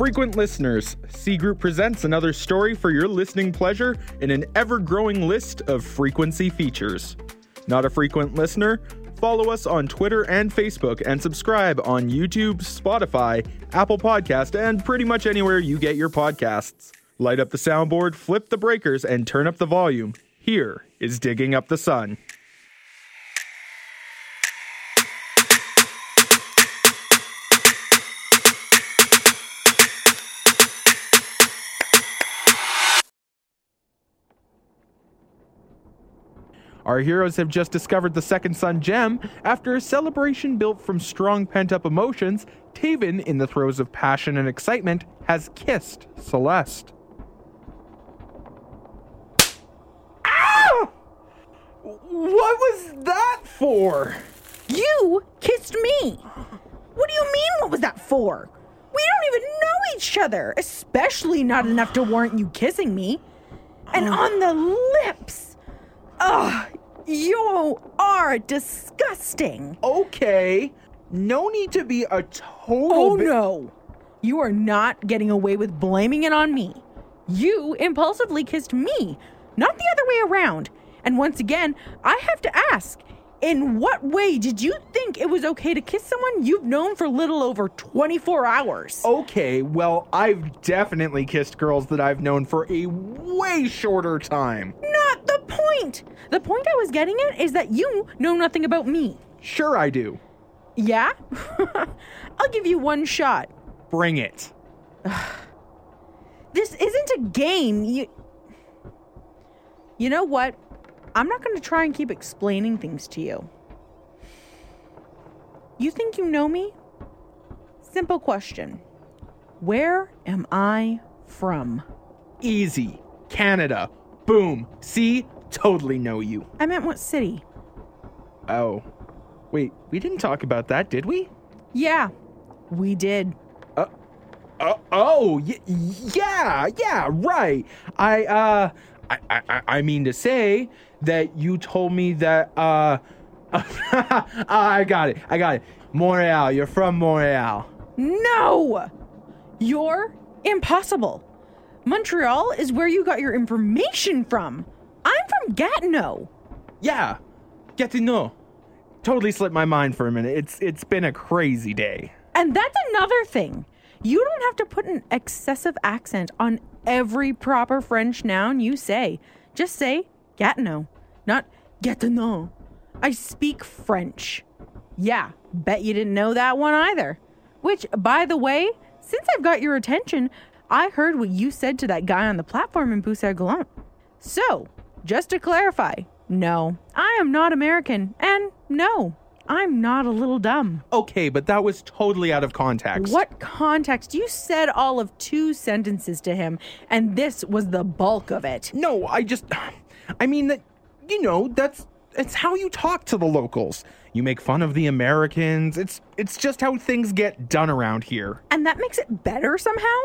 Frequent listeners, C Group presents another story for your listening pleasure in an ever growing list of frequency features. Not a frequent listener? Follow us on Twitter and Facebook and subscribe on YouTube, Spotify, Apple Podcast, and pretty much anywhere you get your podcasts. Light up the soundboard, flip the breakers, and turn up the volume. Here is Digging Up the Sun. Our heroes have just discovered the second sun gem after a celebration built from strong pent up emotions. Taven, in the throes of passion and excitement, has kissed Celeste. Ah! What was that for? You kissed me. What do you mean, what was that for? We don't even know each other, especially not enough to warrant you kissing me. And on the lips. Ugh, you are disgusting. Okay, no need to be a total. Oh bi- no. You are not getting away with blaming it on me. You impulsively kissed me, not the other way around. And once again, I have to ask in what way did you think it was okay to kiss someone you've known for little over 24 hours? Okay, well, I've definitely kissed girls that I've known for a way shorter time. Not the point. The point I was getting at is that you know nothing about me. Sure, I do. Yeah? I'll give you one shot. Bring it. This isn't a game. You You know what? I'm not going to try and keep explaining things to you. You think you know me? Simple question. Where am I from? Easy. Canada. Boom. See? Totally know you. I meant what city? Oh. Wait, we didn't talk about that, did we? Yeah, we did. Uh, oh, y- yeah, yeah, right. I, uh, I, I, I mean to say that you told me that, uh, I got it, I got it. Montreal, you're from Montreal. No! You're impossible. Montreal is where you got your information from. I'm from Gatineau. Yeah, Gatineau. Totally slipped my mind for a minute. It's it's been a crazy day. And that's another thing. You don't have to put an excessive accent on every proper French noun you say. Just say Gatineau, not Gatineau. I speak French. Yeah, bet you didn't know that one either. Which, by the way, since I've got your attention, I heard what you said to that guy on the platform in Pousseur Galant. So, just to clarify, no, I am not American, and no, I'm not a little dumb. Okay, but that was totally out of context. What context? You said all of two sentences to him, and this was the bulk of it. No, I just I mean that you know, that's it's how you talk to the locals. You make fun of the Americans. It's it's just how things get done around here. And that makes it better somehow?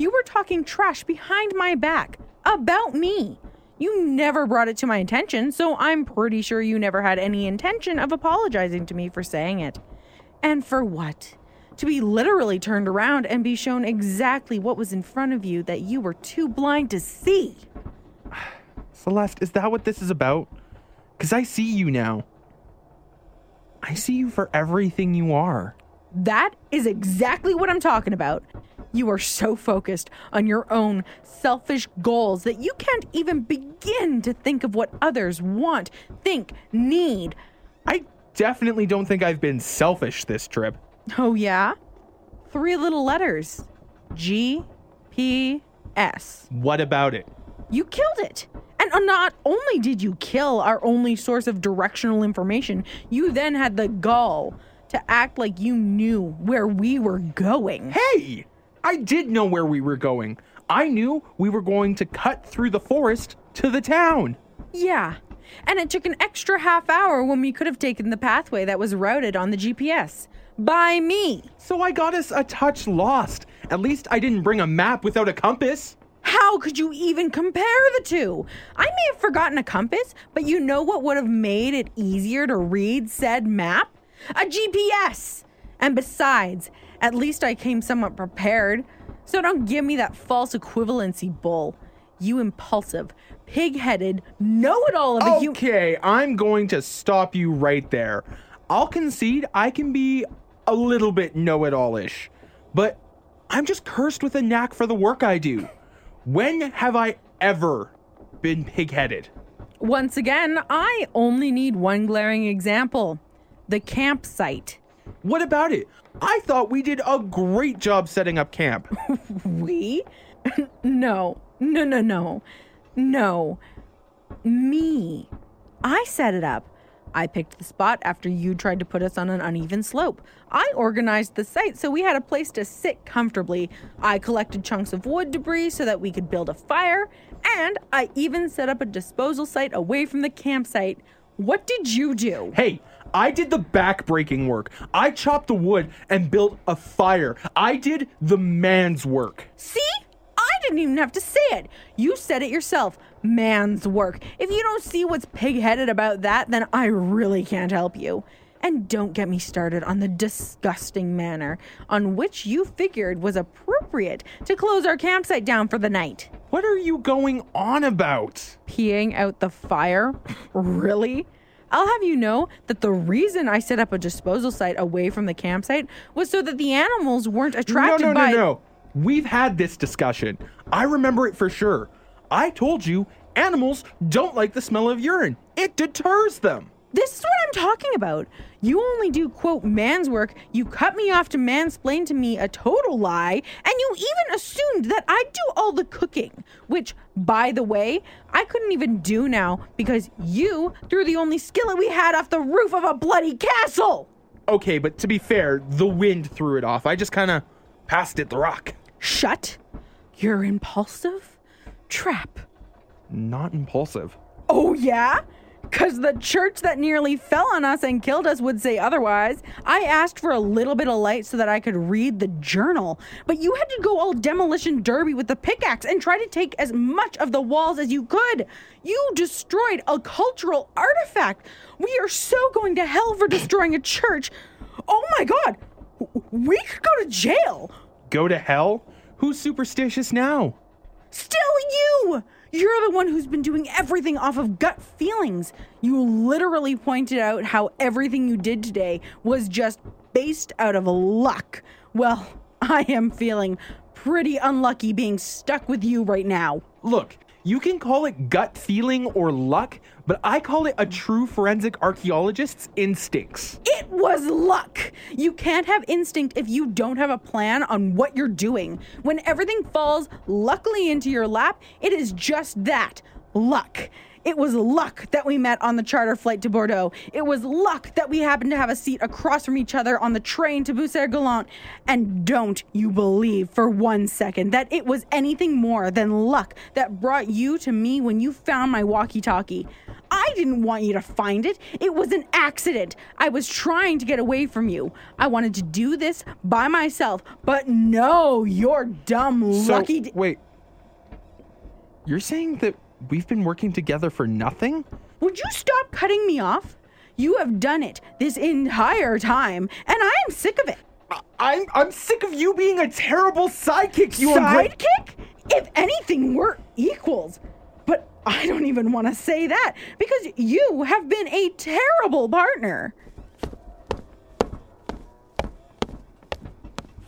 You were talking trash behind my back about me. You never brought it to my attention, so I'm pretty sure you never had any intention of apologizing to me for saying it. And for what? To be literally turned around and be shown exactly what was in front of you that you were too blind to see. Celeste, is that what this is about? Cuz I see you now. I see you for everything you are. That is exactly what I'm talking about. You are so focused on your own selfish goals that you can't even begin to think of what others want, think, need. I definitely don't think I've been selfish this trip. Oh, yeah? Three little letters G P S. What about it? You killed it. And uh, not only did you kill our only source of directional information, you then had the gall to act like you knew where we were going. Hey, I did know where we were going. I knew we were going to cut through the forest to the town. Yeah. And it took an extra half hour when we could have taken the pathway that was routed on the GPS. By me. So I got us a touch lost. At least I didn't bring a map without a compass. How could you even compare the two? I may have forgotten a compass, but you know what would have made it easier to read said map? A GPS! And besides, at least I came somewhat prepared. So don't give me that false equivalency bull. You impulsive, pig headed, know it all of a hu- Okay, I'm going to stop you right there. I'll concede I can be a little bit know it all ish, but I'm just cursed with a knack for the work I do. When have I ever been pig headed? Once again, I only need one glaring example the campsite. What about it? I thought we did a great job setting up camp. We? no, no, no, no, no. Me. I set it up. I picked the spot after you tried to put us on an uneven slope. I organized the site so we had a place to sit comfortably. I collected chunks of wood debris so that we could build a fire. And I even set up a disposal site away from the campsite. What did you do? Hey, I did the back-breaking work. I chopped the wood and built a fire. I did the man's work. See? I didn't even have to say it. You said it yourself. Man's work. If you don't see what's pig headed about that, then I really can't help you. And don't get me started on the disgusting manner on which you figured was appropriate to close our campsite down for the night. What are you going on about? Peeing out the fire? really? I'll have you know that the reason I set up a disposal site away from the campsite was so that the animals weren't attracted no, no, by. no, no. We've had this discussion. I remember it for sure. I told you animals don't like the smell of urine. It deters them. This is what I'm talking about. You only do, quote, man's work. You cut me off to mansplain to me a total lie, and you even assumed that I'd do all the cooking, which, by the way, I couldn't even do now because you threw the only skillet we had off the roof of a bloody castle. Okay, but to be fair, the wind threw it off. I just kind of passed it the rock. Shut. You're impulsive? Trap. Not impulsive. Oh, yeah? Because the church that nearly fell on us and killed us would say otherwise. I asked for a little bit of light so that I could read the journal, but you had to go all demolition derby with the pickaxe and try to take as much of the walls as you could. You destroyed a cultural artifact. We are so going to hell for destroying a church. Oh my god, we could go to jail. Go to hell? Who's superstitious now? Still you! You're the one who's been doing everything off of gut feelings. You literally pointed out how everything you did today was just based out of luck. Well, I am feeling pretty unlucky being stuck with you right now. Look, you can call it gut feeling or luck, but I call it a true forensic archaeologist's instincts. It was luck. You can't have instinct if you don't have a plan on what you're doing. When everything falls luckily into your lap, it is just that luck. It was luck that we met on the charter flight to Bordeaux. It was luck that we happened to have a seat across from each other on the train to Busser Galant. And don't you believe for one second that it was anything more than luck that brought you to me when you found my walkie talkie. I didn't want you to find it. It was an accident. I was trying to get away from you. I wanted to do this by myself, but no, you're dumb, So, lucky. d- wait. You're saying that we've been working together for nothing? Would you stop cutting me off? You have done it this entire time, and I am sick of it. I- I'm I'm sick of you being a terrible sidekick. You ungra- Sidekick? If anything, we're equals. But I don't even want to say that because you have been a terrible partner.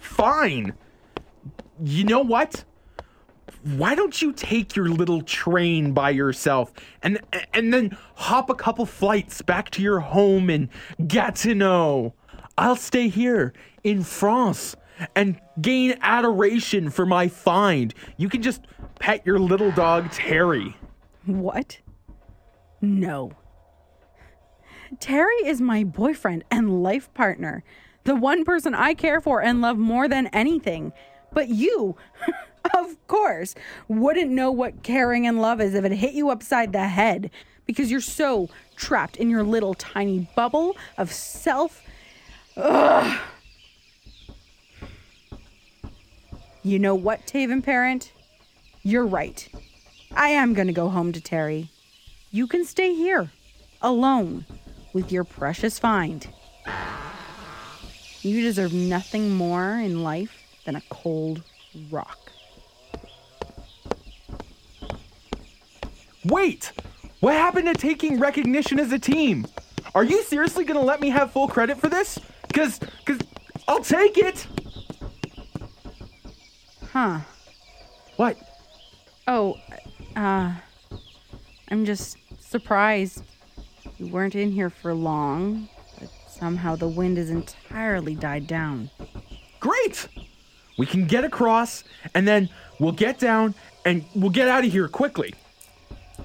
Fine. You know what? Why don't you take your little train by yourself and and then hop a couple flights back to your home in Gatineau? I'll stay here in France and gain adoration for my find. You can just pet your little dog Terry. What? No. Terry is my boyfriend and life partner, the one person I care for and love more than anything. But you, of course, wouldn't know what caring and love is if it hit you upside the head because you're so trapped in your little tiny bubble of self. Ugh. You know what, Taven parent? You're right. I am going to go home to Terry. You can stay here, alone, with your precious find. You deserve nothing more in life than a cold, rock. Wait! What happened to taking recognition as a team? Are you seriously gonna let me have full credit for this? Cause, cause I'll take it! Huh. What? Oh, uh, I'm just surprised you weren't in here for long, but somehow the wind has entirely died down. Great! We can get across, and then we'll get down, and we'll get out of here quickly.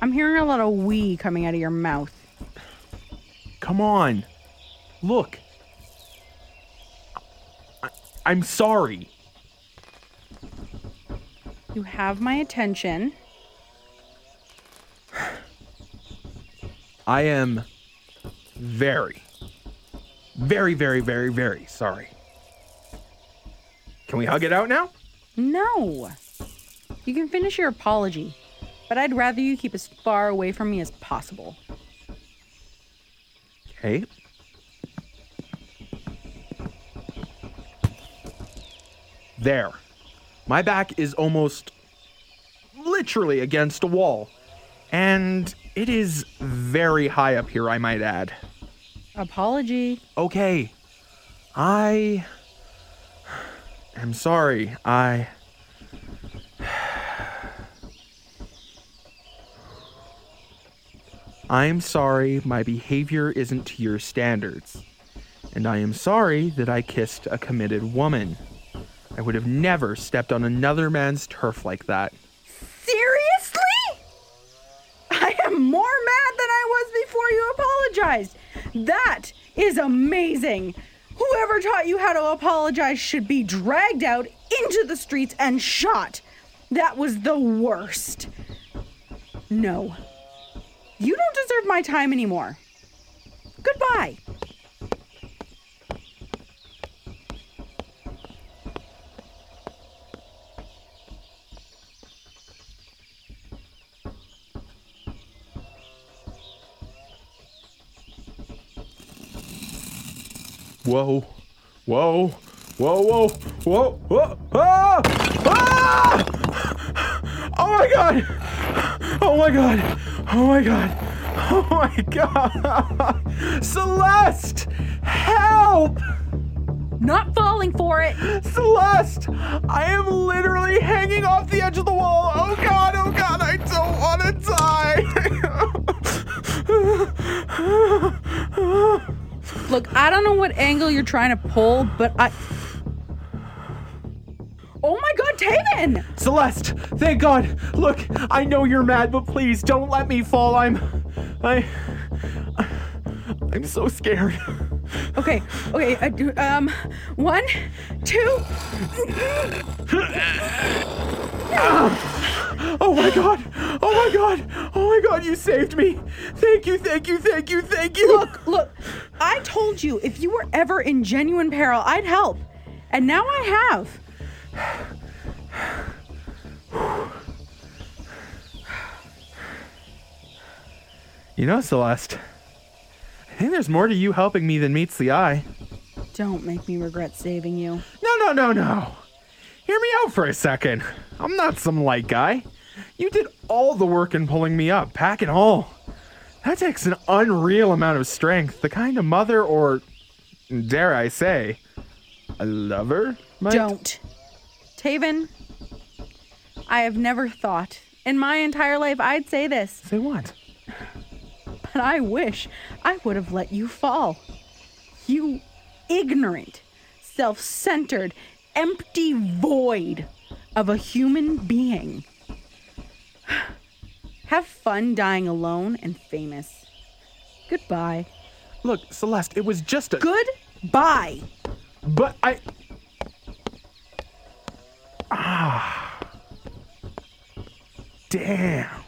I'm hearing a lot of wee coming out of your mouth. Come on. Look. I- I'm sorry. You have my attention. I am very, very, very, very, very sorry. Can we hug it out now? No. You can finish your apology, but I'd rather you keep as far away from me as possible. Okay. There. My back is almost literally against a wall. And it is very high up here, I might add. Apology. Okay. I am sorry. I. I'm sorry my behavior isn't to your standards. And I am sorry that I kissed a committed woman. I would have never stepped on another man's turf like that. Seriously? I am more mad than I was before you apologized. That is amazing. Whoever taught you how to apologize should be dragged out into the streets and shot. That was the worst. No. You don't deserve my time anymore. Goodbye. Whoa. Whoa. Whoa, whoa, whoa, whoa. Ah! Ah! Oh my god! Oh my god! Oh my god! Oh my god! Celeste! Help! Not falling for it. Celeste! I am literally hanging off the edge of the wall! Oh god, oh god, I don't want to die! Look, I don't know what angle you're trying to pull, but I. Taven! Celeste, thank God. Look, I know you're mad, but please don't let me fall. I'm. I. I'm so scared. Okay, okay, I do, um, one, two. Oh my God! Oh my God! Oh my God! You saved me! Thank you! Thank you! Thank you! Thank you! Look, look, I told you if you were ever in genuine peril, I'd help. And now I have. You know, Celeste, I think there's more to you helping me than meets the eye. Don't make me regret saving you. No, no, no, no. Hear me out for a second. I'm not some light guy. You did all the work in pulling me up, pack and all. That takes an unreal amount of strength, the kind of mother or, dare I say, a lover might. Don't. Taven, I have never thought in my entire life I'd say this, Say what? but I wish I would have let you fall. You ignorant, self centered, empty void of a human being. Have fun dying alone and famous. Goodbye. Look, Celeste, it was just a. Goodbye. But I. Ah damn.